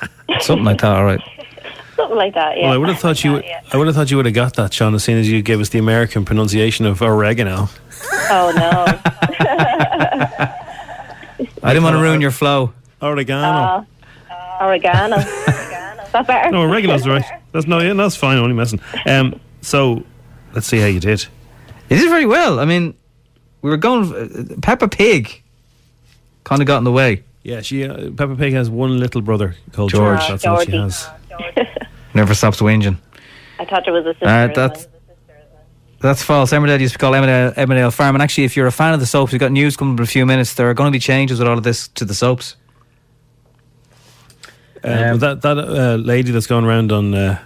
Speaker 4: Something like that, all right.
Speaker 19: Something like that, yeah.
Speaker 3: Well, I would have thought you. Would, I would have thought you would have got that, Sean, as soon as you gave us the American pronunciation of oregano.
Speaker 19: Oh, no.
Speaker 4: I didn't want to ruin your flow.
Speaker 3: Oregano.
Speaker 19: Uh, oregano. Is that better?
Speaker 3: no, oregano's right. That's no, yeah, that's fine. Only messing. Um, so let's see how you did.
Speaker 4: You did very well. I mean, we were going. Uh, Peppa Pig kind of got in the way.
Speaker 3: Yeah, she uh, Peppa Pig has one little brother called
Speaker 4: George.
Speaker 3: George. That's all she has.
Speaker 4: Never stops whinging.
Speaker 19: I thought it was a sister.
Speaker 4: Uh, that's that's false. Emmerdale used to be called Emmerdale, Emmerdale Farm. And actually, if you're a fan of the soaps, we've got news coming in a few minutes. There are going to be changes with all of this to the soaps.
Speaker 3: Uh, but that that uh, lady that's going around on uh,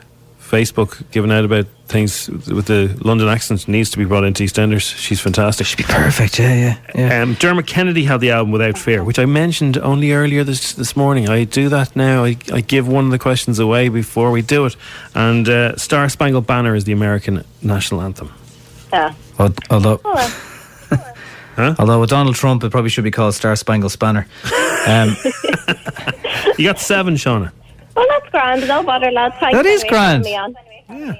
Speaker 3: Facebook giving out about things with the London accent needs to be brought into EastEnders. She's fantastic. She'd
Speaker 4: be perfect. Yeah, yeah, yeah.
Speaker 3: Um, Dermot Kennedy had the album Without Fear, which I mentioned only earlier this this morning. I do that now. I, I give one of the questions away before we do it. And uh, Star Spangled Banner is the American national anthem.
Speaker 19: Yeah.
Speaker 4: Al- Although,
Speaker 19: Oh,
Speaker 4: although with Donald Trump, it probably should be called Star Spangled Spanner. Um,
Speaker 3: you got seven, Shauna.
Speaker 19: Grand. No bother, lads. Thanks
Speaker 4: That is
Speaker 19: anyway
Speaker 4: grand.
Speaker 19: on.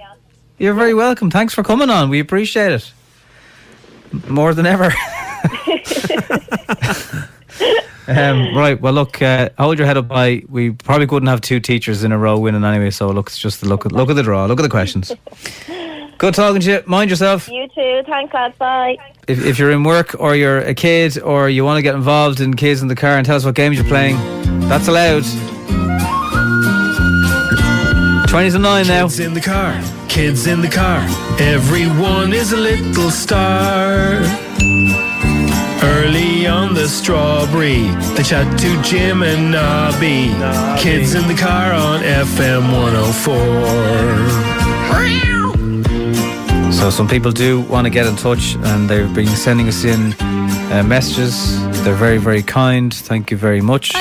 Speaker 4: you're very welcome. Thanks for coming on. We appreciate it more than ever. Um, right. Well, look. Uh, hold your head up high. We probably couldn't have two teachers in a row winning anyway. So look, it's just the look. At, look at the draw. Look at the questions. Good talking to you. Mind yourself.
Speaker 19: You too. Thanks, lads. Bye.
Speaker 4: If, if you're in work or you're a kid or you want to get involved in kids in the car and tell us what games you're playing, that's allowed. Twenty to nine now.
Speaker 21: Kids in the car, kids in the car. Everyone is a little star. Early on the strawberry, they chat to Jim and Nobby. Kids in the car on FM 104.
Speaker 4: So some people do want to get in touch, and they've been sending us in uh, messages. They're very, very kind. Thank you very much.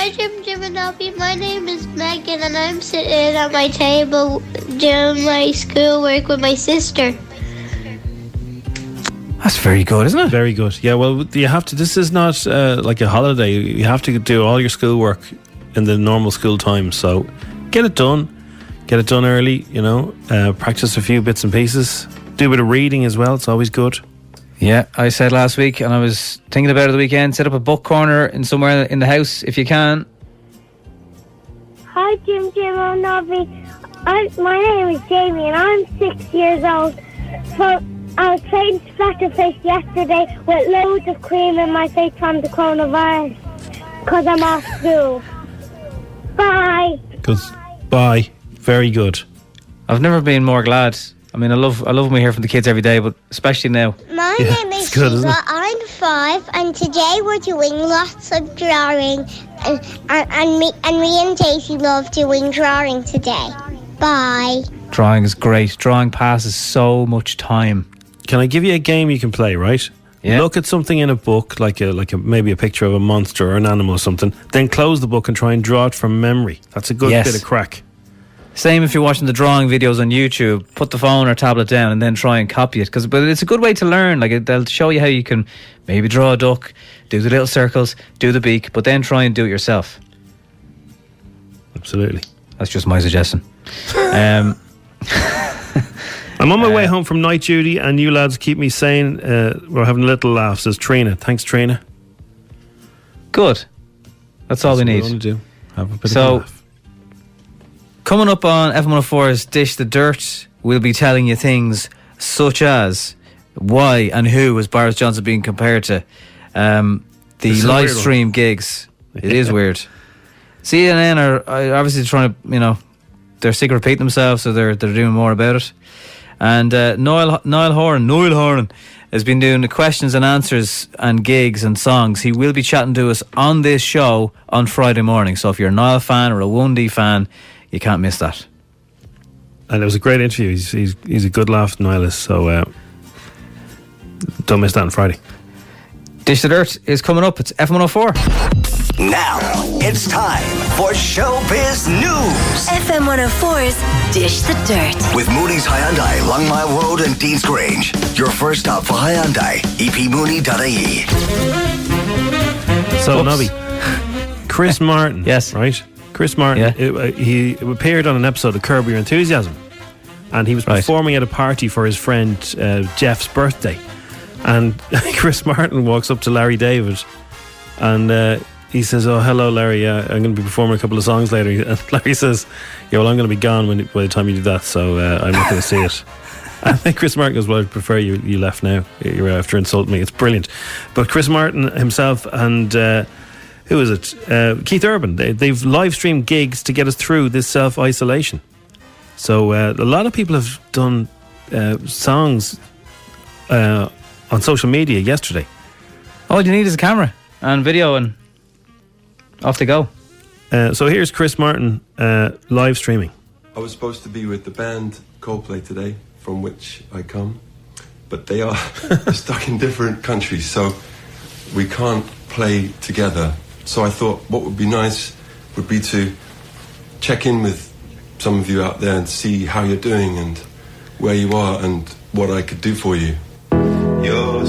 Speaker 22: Hi, Jim Jim and Nobby. My name is Megan, and I'm sitting at my table doing my schoolwork with my sister.
Speaker 4: That's very good, isn't it?
Speaker 3: Very good. Yeah. Well, you have to. This is not uh, like a holiday. You have to do all your schoolwork in the normal school time. So get it done. Get it done early. You know, uh, practice a few bits and pieces. Do a bit of reading as well. It's always good.
Speaker 4: Yeah, I said last week, and I was thinking about it the weekend. Set up a book corner in somewhere in the house if you can.
Speaker 22: Hi, Jim Jim and Nobby. I, my name is Jamie, and I'm six years old. So I was playing Splatterfish yesterday with loads of cream in my face from the coronavirus because I'm off school. Bye.
Speaker 3: Good. Bye. Very good.
Speaker 4: I've never been more glad. I mean, I love I love when we hear from the kids every day, but especially now.
Speaker 22: My
Speaker 4: Yeah,
Speaker 22: name is
Speaker 4: it's good, isn't
Speaker 22: Shiva.
Speaker 4: it?
Speaker 22: I'm five, and today we're doing lots of drawing, and and, and me and me and Daisy love doing drawing today. Bye.
Speaker 4: Drawing is great. Drawing passes so much time.
Speaker 3: Can I give you a game you can play? Right.
Speaker 4: Yeah.
Speaker 3: Look at something in a book, like a like a maybe a picture of a monster or an animal or something. Then close the book and try and draw it from memory. That's a good
Speaker 4: Yes.
Speaker 3: bit of crack.
Speaker 4: Same if you're watching the drawing videos on YouTube. Put the phone or tablet down and then try and copy it. Cause, but it's a good way to learn. Like it, they'll show you how you can maybe draw a duck, do the little circles, do the beak, but then try and do it yourself.
Speaker 3: Absolutely.
Speaker 4: That's just my suggestion. Um,
Speaker 3: I'm on my
Speaker 4: Uh,
Speaker 3: way home from night duty, and you lads keep me sane. Uh, we're having a little laugh. Says Trina. Thanks, Trina.
Speaker 4: good. That's all we need.
Speaker 3: we do. Have a bit of a
Speaker 4: So. Coming up on F104's Dish the Dirt, we'll be telling you things such as why and who is Boris Johnson being compared to, um, the
Speaker 3: This is a
Speaker 4: live
Speaker 3: one.
Speaker 4: stream gigs. It is weird. CNN are are obviously trying to, you know, they're sick of repeating themselves, so they're they're doing more about it. And uh, Niall Niall Horan, Niall Horan, has been doing the questions and answers and gigs and songs. He will be chatting to us on this show on Friday morning. So if you're a Niall fan or a 1D fan, you can't miss that.
Speaker 3: and it was a great interview. He's he's, he's a good laugh, Niles. So uh, don't miss that on Friday.
Speaker 4: Dish the Dirt is coming up. It's F104.
Speaker 1: Now it's time for Showbiz News
Speaker 2: FM 104's Dish the Dirt.
Speaker 1: with Mooney's Hyundai, Long Mile Road and Deansgrange. Your first stop for Hyundai, epmooney.ie.
Speaker 3: So
Speaker 4: Oops.
Speaker 3: Nobby, Chris Martin,
Speaker 4: Yes.
Speaker 3: right? Chris Martin, it- uh, he appeared on an episode of Curb Your Enthusiasm, and he was
Speaker 4: Right.
Speaker 3: performing at a party for his friend uh, Jeff's birthday, and Chris Martin walks up to Larry David, and uh, he says, "Oh, hello, Larry. Uh, I'm going to be performing a couple of songs later." And Larry says, "Yeah, well, I'm going to be gone when by the time you do that, so uh, I'm not going to see it." I think Chris Martin goes, Well, I'd prefer you, you left now. You're after insulting me. It's brilliant. But Chris Martin himself and uh, who is it? Uh, Keith Urban. They, they've live streamed gigs to get us through this self isolation. So uh, a lot of people have done uh, songs uh, on social media yesterday.
Speaker 4: All you need is a camera and video, and off they go.
Speaker 3: Uh, so here's Chris Martin uh, live streaming.
Speaker 23: I was supposed to be with the band Coldplay today, from which I come, but they are stuck in different countries, so we can't play together. So I thought what would be nice would be to check in with some of you out there and see how you're doing and where you are and what I could do for you. Your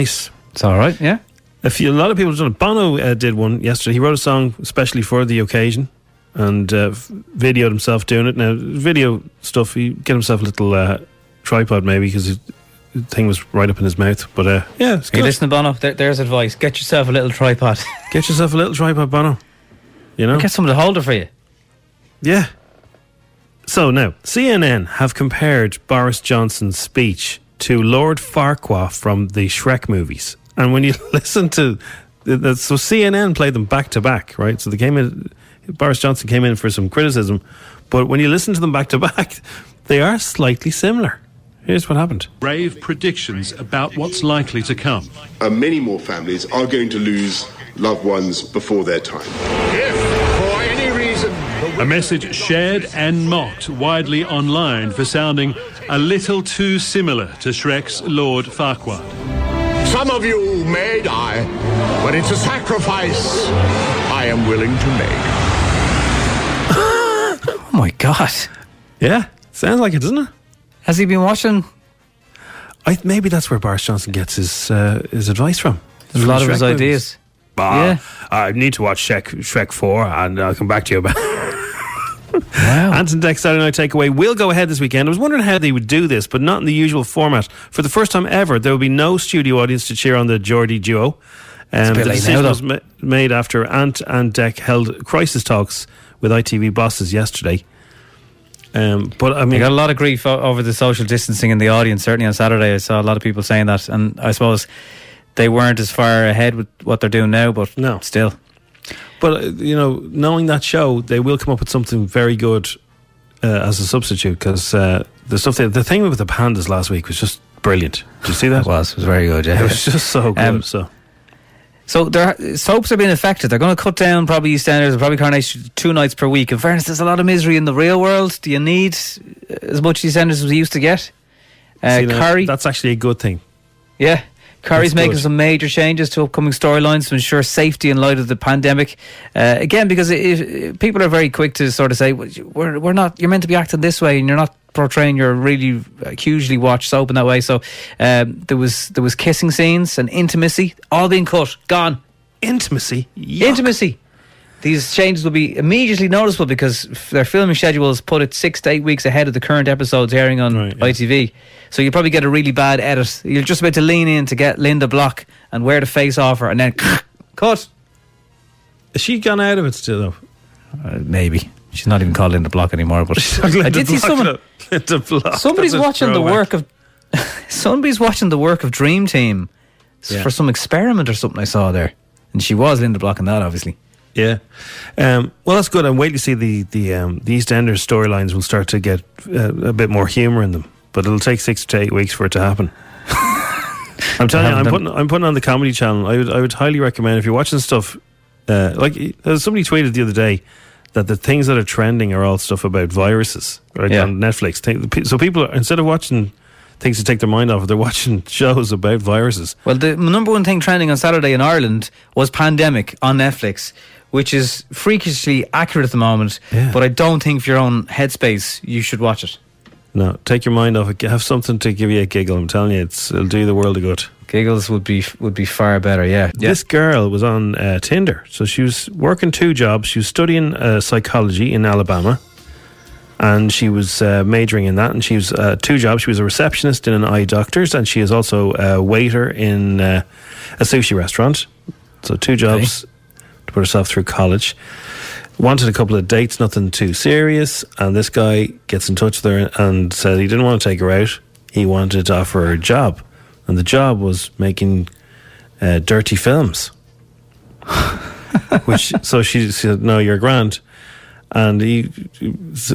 Speaker 3: Nice.
Speaker 4: It's all right, yeah.
Speaker 3: A few, a lot of people have done it. Bono uh, did one yesterday. He wrote a song especially for the occasion and uh, videoed himself doing it. Now, video stuff, he get himself a little uh, tripod maybe because the thing was right up in his mouth. But uh, yeah, it's
Speaker 4: You
Speaker 3: good.
Speaker 4: listen to Bono. There, there's advice. Get yourself a little tripod.
Speaker 3: Get yourself a little tripod, Bono. You know?
Speaker 4: Get someone to hold it for you.
Speaker 3: Yeah. So now, CNN have compared Boris Johnson's speech to Lord Farquaad from the Shrek movies. And when you listen to, the, the, so CNN played them back to back, right? So they came in, Boris Johnson came in for some criticism, but when you listen to them back to back, they are slightly similar. Here's what happened.
Speaker 24: Brave predictions about what's likely to come.
Speaker 25: Uh, many more families are going to lose loved ones before their time.
Speaker 24: If, For any reason. A message shared and mocked widely online for sounding a little too similar to Shrek's Lord Farquaad.
Speaker 26: Some of you may die, but it's a sacrifice I am willing to make.
Speaker 4: Oh my god.
Speaker 3: Yeah, sounds like it, doesn't it?
Speaker 4: Has he been watching?
Speaker 3: I, maybe that's where Boris Johnson gets his uh, his advice from.
Speaker 4: There's a lot
Speaker 3: the
Speaker 4: of his
Speaker 3: movies.
Speaker 4: ideas.
Speaker 3: Bah,
Speaker 4: Yeah.
Speaker 3: I need to watch Shrek, Shrek 4 and I'll come back to you about Wow. Ant and Dec Saturday Night Takeaway will go ahead this weekend. I was wondering how they would do this, but not in the usual format. For the first time ever, there will be no studio audience to cheer on the Geordie duo. Um, the decision
Speaker 4: now,
Speaker 3: was ma- made after Ant and Dec held crisis talks with ITV bosses yesterday. Um, but I mean,
Speaker 4: got a lot of grief o- over the social distancing in the audience. Certainly on Saturday, I saw a lot of people saying that, and I suppose they weren't as far ahead with what they're doing now. But
Speaker 3: no,
Speaker 4: still,
Speaker 3: But uh, you know, knowing that show, they will come up with something very good uh, as a substitute because uh, the stuff they, the thing with the pandas last week was just brilliant. Did you see that?
Speaker 4: it was it was very good. Yeah,
Speaker 3: It was just so good.
Speaker 4: Um,
Speaker 3: so
Speaker 4: So there, soaps are being affected. They're going to cut down probably and probably Coronation to two nights per week. In fairness, there's a lot of misery in the real world. Do you need as much EastEnders as we used to get? Uh,
Speaker 3: See,
Speaker 4: Corrie,
Speaker 3: that's actually a good thing.
Speaker 4: yeah. Corrie's
Speaker 3: That's
Speaker 4: making
Speaker 3: good.
Speaker 4: some major changes to upcoming storylines to ensure safety in light of the pandemic. Uh, again, because if, if people are very quick to sort of say, "We're we're not," you're meant to be acting this way, and you're not portraying your really uh, hugely watched soap in that way. So um, there was there was kissing scenes and intimacy, all being cut, gone.
Speaker 3: Intimacy,
Speaker 4: intimacy. These changes will be immediately noticeable because their filming schedule schedules put it six to eight weeks ahead of the current episodes airing on ITV. So you'll probably get a really bad edit. You're just about to lean in to get Linda Block and wear the face off her, and then cut.
Speaker 3: Has she gone out of it still though?
Speaker 4: Uh, maybe she's not even called Linda Block anymore. But I did see someone.
Speaker 3: Linda Block.
Speaker 4: Somebody's watching the work of somebody's watching the work of Dream Team
Speaker 3: Yeah.
Speaker 4: for some experiment or something I saw there. And she was Linda Block in that, obviously.
Speaker 3: Yeah. Um, well, that's good. And wait to see the the um, the EastEnders storylines will start to get uh, a bit more humour in them, but it'll take six to eight weeks for it to happen. I'm telling you, I'm putting I'm putting on the comedy channel. I would I would highly recommend if you're watching stuff. Uh, like uh, somebody tweeted the other day that the things that are trending are all stuff about viruses, right
Speaker 4: Yeah.
Speaker 3: on Netflix. So people are, instead of watching things to take their mind off, they're watching shows about viruses.
Speaker 4: Well, the number one thing trending on Saturday in Ireland was Pandemic on Netflix, which is freakishly accurate at the moment.
Speaker 3: Yeah.
Speaker 4: But I don't think for your own headspace you should watch it.
Speaker 3: No, take your mind off it. Have something to give you a giggle. I'm telling you, it's, it'll do the world a good.
Speaker 4: Giggles would be would be far better. Yeah.
Speaker 3: This girl was on uh, Tinder, so she was working two jobs. She was studying uh, psychology in Alabama, and she was uh, majoring in that. And she was uh, two jobs. She was a receptionist in an eye doctor's, and she is also a waiter in uh, a sushi restaurant. So two jobs to put herself through college. Wanted a couple of dates, nothing too serious. And this guy gets in touch with her and said he didn't want to take her out. He wanted to offer her a job, and the job was making uh, dirty films. Which so she said, "No, you're grand." And he,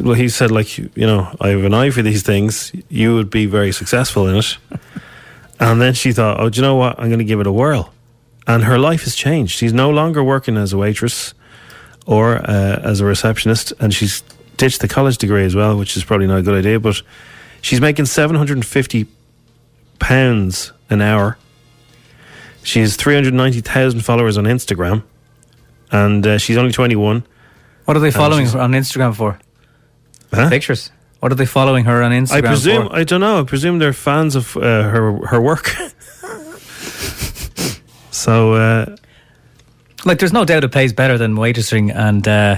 Speaker 3: well, he said, like, you know, I have an eye for these things. You would be very successful in it. And then she thought, oh, do you know what? I'm going to give it a whirl. And her life has changed. She's no longer working as a waitress or uh, as a receptionist, and she's ditched the college degree as well, which is probably not a good idea. But she's making 750 pounds an hour. She has 390,000 followers on Instagram, and uh, she's only 21.
Speaker 4: What are they following her on Instagram for?
Speaker 3: Huh?
Speaker 4: Pictures. What are they following her on Instagram
Speaker 3: I presume,
Speaker 4: for?
Speaker 3: I don't know. I presume they're fans of uh, her her work. so, uh,
Speaker 4: Like, there's no doubt it pays better than waitressing and uh,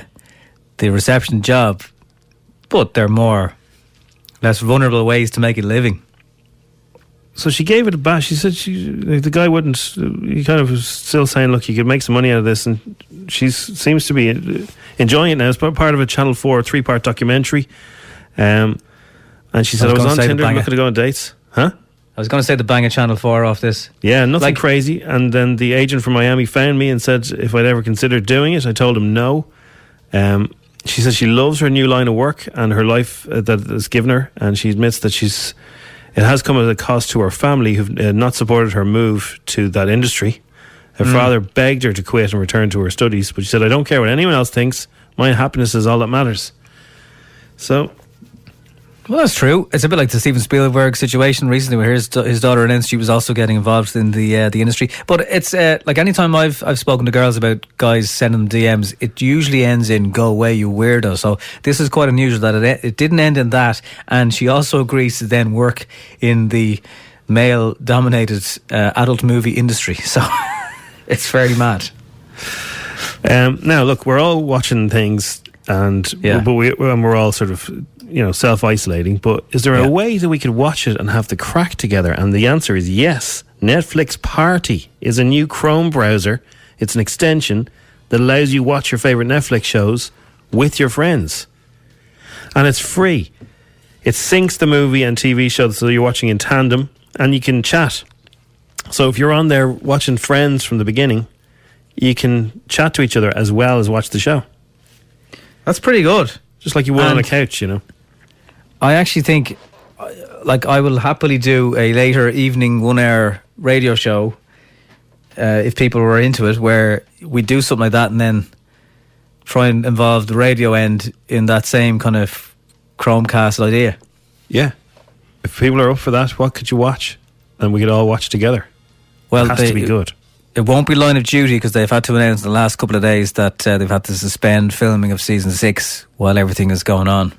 Speaker 4: the reception job, but they're more less vulnerable ways to make a living.
Speaker 3: so she gave it a bash. She said she like, the guy wouldn't. He kind of was still saying, "Look, you could make some money out of this," and she seems to be uh, enjoying it now. It's part of a Channel Four three part documentary. Um, and she said,
Speaker 4: I
Speaker 3: "I
Speaker 4: was
Speaker 3: was, on Tinder looking to go on dates." Huh?
Speaker 4: I was going to say the bang of Channel 4 off this.
Speaker 3: Yeah, nothing
Speaker 4: Like-
Speaker 3: crazy. And then the agent from Miami found me and said if I'd ever considered doing it. I told him no. Um, she says she loves her new line of work and her life uh, that it's given her, and she admits that she's it has come at a cost to her family who've uh, not supported her move to that industry. Her
Speaker 4: Mm.
Speaker 3: father begged her to quit and return to her studies, but she said, "I don't care what anyone else thinks. My happiness is all that matters." So
Speaker 4: Well, that's true. It's a bit like the Steven Spielberg situation recently, where his his daughter announced she was also getting involved in the uh, the industry. But it's uh, like anytime I've I've spoken to girls about guys sending them DMs, it usually ends in "go away, you weirdo." So this is quite unusual that it it didn't end in that, and she also agrees to then work in the male dominated uh, adult movie industry. So it's fairly mad.
Speaker 3: Um, now, look, we're all watching things, and
Speaker 4: Yeah.
Speaker 3: but we and we're all sort of you know self isolating. But is there a way that we could watch it and have the crack together? And the answer is yes. Netflix Party is a new Chrome browser. It's an extension that allows you watch your favorite Netflix shows with your friends, and it's free. It syncs the movie and TV show so you're watching in tandem, and you can chat. So if you're on there watching Friends from the beginning, you can chat to each other as well as watch the show.
Speaker 4: That's pretty good.
Speaker 3: Just like you would on a couch, you know.
Speaker 4: I actually think, uh, like, I will happily do a later evening one hour radio show uh, if people were into it, where we do something like that and then try and involve the radio end in that same kind of Chromecast idea.
Speaker 3: Yeah. If people are up for that, what could you watch? And we could all watch together.
Speaker 4: Well,
Speaker 3: it has
Speaker 4: they-
Speaker 3: to be good.
Speaker 4: It won't be Line of Duty because they've had to announce in the last couple of days that uh, they've had to suspend filming of season six while everything is going on.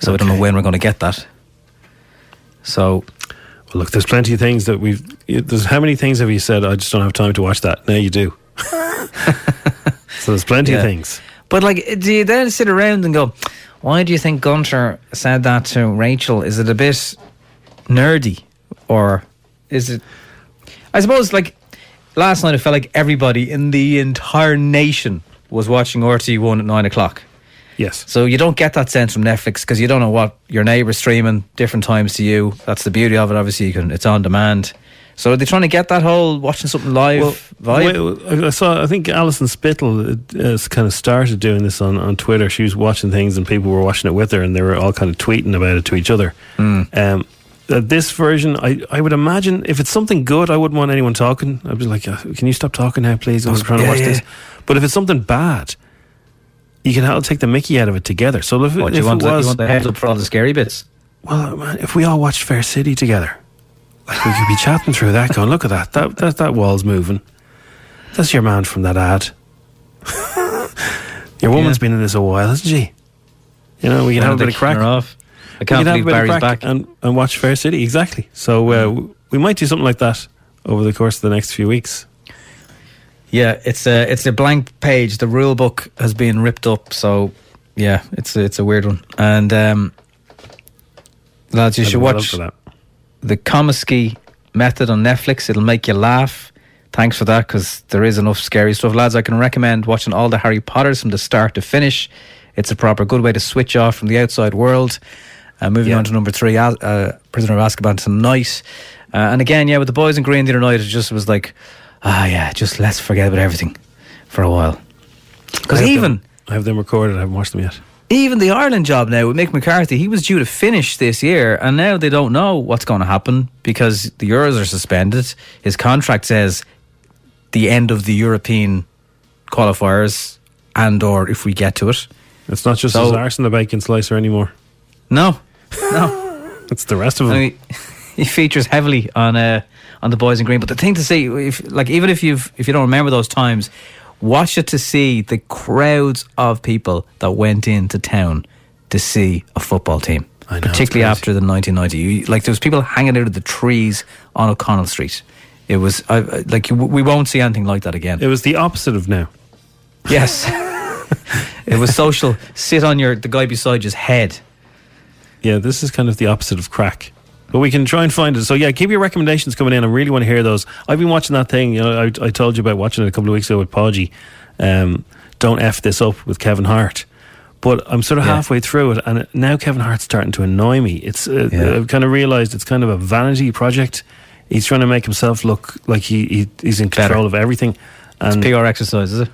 Speaker 4: So I don't know when we're going to get that. So,
Speaker 3: Well, look, there's plenty of things that we've. There's how many things have you said? I just don't have time to watch that. Now you do. so there's plenty
Speaker 4: Yeah.
Speaker 3: of things.
Speaker 4: But like, do you then sit around and go, "Why do you think Gunther said that to Rachel? Is it a bit nerdy, or is it?" I suppose like last night, I felt like everybody in the entire nation was watching RT one at nine o'clock,
Speaker 3: Yes.
Speaker 4: So you don't get that sense from Netflix because you don't know what your neighbour's streaming different times to you. That's the beauty of it. Obviously, you can it's on demand. So are they trying to get that whole watching something live vibe?
Speaker 3: Wait, I saw. I think Alison Spittle uh, has kind of started doing this on, on Twitter. She was watching things, and people were watching it with her, and they were all kind of tweeting about it to each other. Um, uh, this version, I, I would imagine, if it's something good, I wouldn't want anyone talking. I'd be like, "Can you stop talking now, please? I'm
Speaker 4: Oh,
Speaker 3: trying to
Speaker 4: yeah,
Speaker 3: watch
Speaker 4: yeah.
Speaker 3: this." But if it's something bad, you can all take the Mickey out of it together. So if,
Speaker 4: What,
Speaker 3: if
Speaker 4: you want,
Speaker 3: it was,
Speaker 4: you want the heads up for all the scary bits?
Speaker 3: well, man, if we all watched Fair City together, like we could be chatting through that, going, "Look at that! That that, that wall's moving. That's your man from that ad. your woman's been in this a while, hasn't she? You know, we can have a bit of crack.
Speaker 4: Off. I can't
Speaker 3: can have a
Speaker 4: believe Barry's back.
Speaker 3: And and watch Fair City exactly. So uh, we might do something like that over the course of the next few weeks.
Speaker 4: Yeah, it's a it's a blank page. The rule book has been ripped up, so yeah, it's a, it's a weird one. And um, lads, you should watch
Speaker 3: up for that.
Speaker 4: the Kominsky Method on Netflix. It'll make you laugh. Thanks for that, because there is enough scary stuff, lads. I can recommend watching all the Harry Potters from the start to finish. It's a proper good way to switch off from the outside world. Uh, moving on to number three, uh, Prisoner of Azkaban tonight. Uh, and again, yeah, with the boys in green the other night, it just was like, ah, yeah, just let's forget about everything for a while. Because even
Speaker 3: them- I have them recorded. I haven't watched them yet.
Speaker 4: even the Ireland job now with Mick McCarthy, he was due to finish this year, and now they don't know what's going to happen because the Euros are suspended. His contract says the end of the European qualifiers, and or if we get to it.
Speaker 3: It's not just
Speaker 4: So-
Speaker 3: his arse and the bacon slicer anymore.
Speaker 4: No, no,
Speaker 3: it's the rest of them.
Speaker 4: I mean, he features heavily on uh, on the boys in green. But the thing to see, if like even if you've if you don't remember those times, watch it to see the crowds of people that went into town to see a football team.
Speaker 3: I know,
Speaker 4: particularly after the 1990. You, like there was people hanging out of the trees on O'Connell Street. It was I, I- like we won't see anything like that again.
Speaker 3: It was the opposite of now.
Speaker 4: Yes, it was social. Sit on your the guy beside you's head.
Speaker 3: Yeah, this is kind of the opposite of crack. But we can try and find it. So yeah, keep your recommendations coming in. I really want to hear those. I've been watching that thing. You know, I, I told you about watching it a couple of weeks ago with Podgy. Um, Don't f this up with Kevin Hart. But I'm sort of
Speaker 4: Yeah.
Speaker 3: halfway through it, and now Kevin Hart's starting to annoy me. It's uh,
Speaker 4: Yeah.
Speaker 3: I've kind of realised it's kind of a vanity project. He's trying to make himself look like he, he he's in control
Speaker 4: Better.
Speaker 3: of everything.
Speaker 4: It's
Speaker 3: And
Speaker 4: PR exercise, is it?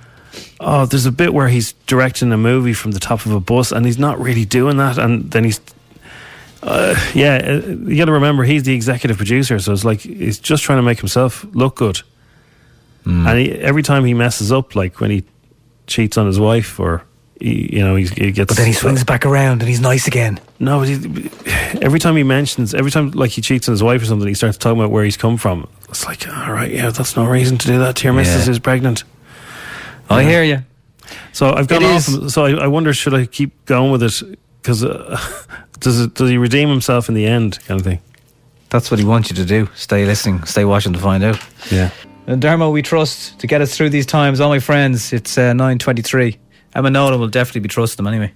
Speaker 3: Oh, there's a bit where he's directing a movie from the top of a bus, and he's not really doing that. And then he's, uh, yeah, uh, you got to remember he's the executive producer, so it's like he's just trying to make himself look good. And he, every time he messes up, like when he cheats on his wife, or he, you know, he, he gets.
Speaker 4: But then he swings back around and he's nice again.
Speaker 3: No, but he, every time he mentions, every time like he cheats on his wife or something, he starts talking about where he's come from. It's like, all right, yeah, that's no reason to do that to your missus
Speaker 4: Yeah.
Speaker 3: who's pregnant.
Speaker 4: I
Speaker 3: Yeah.
Speaker 4: hear you.
Speaker 3: So I've gone
Speaker 4: It
Speaker 3: off.
Speaker 4: is-
Speaker 3: So I, I wonder, should I keep going with it? Because uh, does it does he redeem himself in the end, kind of thing?
Speaker 4: That's what he wants you to do. Stay listening, stay watching to find out.
Speaker 3: Yeah.
Speaker 4: And Dermo, we trust to get us through these times. All my friends, it's uh, 9.23. Emma Nolan will definitely be trusting them anyway.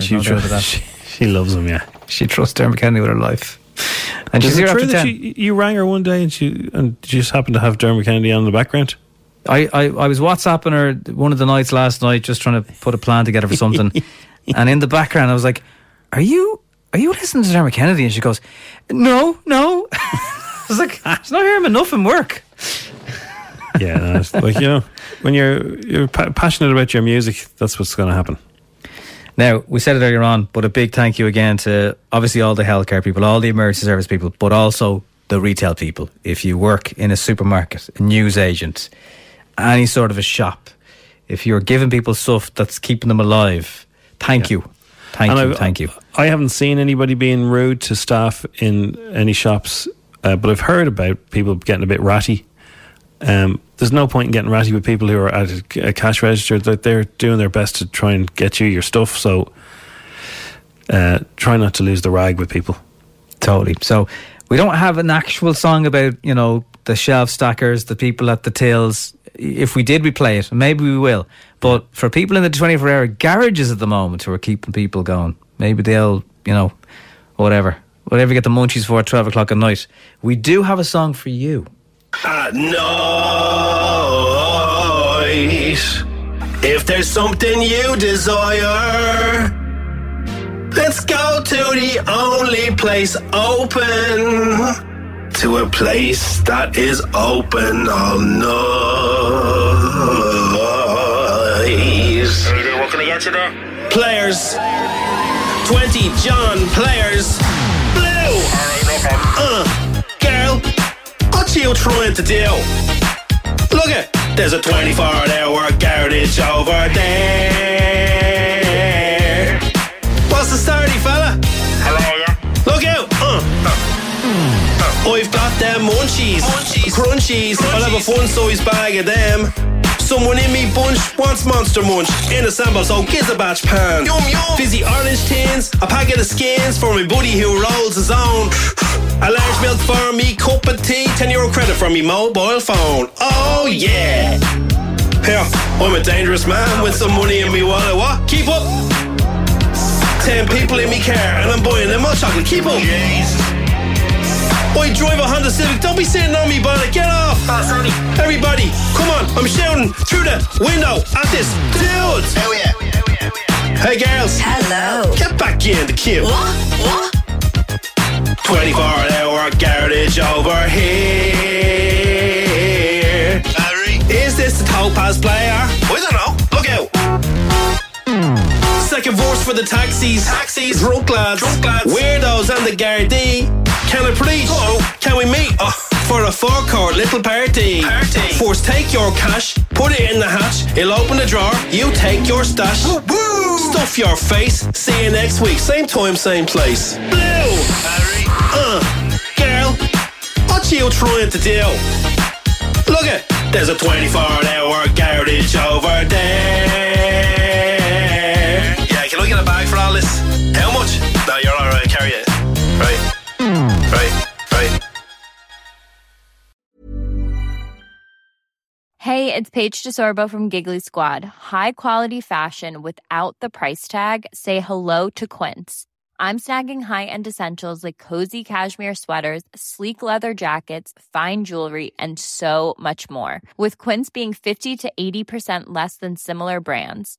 Speaker 3: She,
Speaker 4: no that.
Speaker 3: she, she loves him. Yeah.
Speaker 4: She trusts Dermot Kennedy with her life. And
Speaker 3: Is
Speaker 4: she's here
Speaker 3: true
Speaker 4: after
Speaker 3: that
Speaker 4: 10.
Speaker 3: you, you rang her one day and she and she just happened to have Dermot Kennedy on in the background?
Speaker 4: I, I, I was WhatsApping her one of the nights last night, just trying to put a plan together for something. and in the background, I was like, "Are you are you listening to Dermot Kennedy?" And she goes, "No, no." I was like, "It's not hearing enough in work."
Speaker 3: Yeah, no, it's like you know, when you're you're pa- passionate about your music, that's what's going to happen.
Speaker 4: Now, we said it earlier on, but a big thank you again to obviously all the healthcare people, all the emergency service people, but also the retail people. If you work in a supermarket, a news agent, any sort of a shop, if you're giving people stuff that's keeping them alive, thank you. Thank
Speaker 3: And
Speaker 4: you,
Speaker 3: I've-
Speaker 4: thank you.
Speaker 3: I haven't seen anybody being rude to staff in any shops, uh, but I've heard about people getting a bit ratty. Um, there's no point in getting ratty with people who are at a, a cash register. That they're doing their best to try and get you your stuff. So uh, try not to lose the rag with people.
Speaker 4: Totally. So we don't have an actual song about, you know, the shelf stackers, the people at the tills. If we did, we play it. Maybe we will. But for people in the 24 hour garages at the moment who are keeping people going, maybe they'll, you know, whatever. Whatever you get the munchies for at 12 o'clock at night. We do have a song for you.
Speaker 18: At night.
Speaker 21: If there's something you desire, let's go to the only place open. To a place that is open all night.
Speaker 27: What can I get you there?
Speaker 21: Players. 20 John players. Blue. Uh, girl, what you trying to do? Look it, there's a 24 hour garage over there. What's the story, fella? I've got them munchies, crunchies. I'll have a fun size bag of them. Someone in me bunch wants Monster Munch in a sample, so gives a batch pan. Yum yum. Fizzy orange tins, a packet of skins for my buddy who rolls his own. A large milk for me, cup of tea, 10 euro credit from me mobile phone. Oh yeah. Here, I'm a dangerous man with some money in me wallet. What? Keep up. Ten people in me car and I'm buying them hot chocolate. Keep up. Boy, drive a Honda Civic. Don't be sitting on me, bonnet. Get off. Everybody, come on. I'm shouting through the window at this dude.
Speaker 27: Oh, yeah.
Speaker 21: Hey, girls.
Speaker 2: Hello.
Speaker 21: Get back in the queue.
Speaker 2: What? What?
Speaker 21: 24 hour garage over here. Is this the Topaz player? I don't know. Look a verse for the taxis. Taxis. Drunk lads. Drunk lads. Weirdos and the Gardaí. Can I preach? Can we meet? Oh, for a forecourt little party. Party. First, take your cash, put it in the hatch. He'll open the drawer. You take your stash. Stuff your face. See you next week. Same time, same place. Blue. Harry. Uh, girl, what you trying to do? Look it, there's a 24 hour garage over there. Get a bag for all this? How much? No, you're alright, carry it. Right. Right, right.
Speaker 28: Hey, it's Paige DeSorbo from Giggly Squad. High quality fashion without the price tag. Say hello to Quince. I'm snagging high-end essentials like cozy cashmere sweaters, sleek leather jackets, fine jewelry, and so much more. With Quince being 50 to 80% less than similar brands.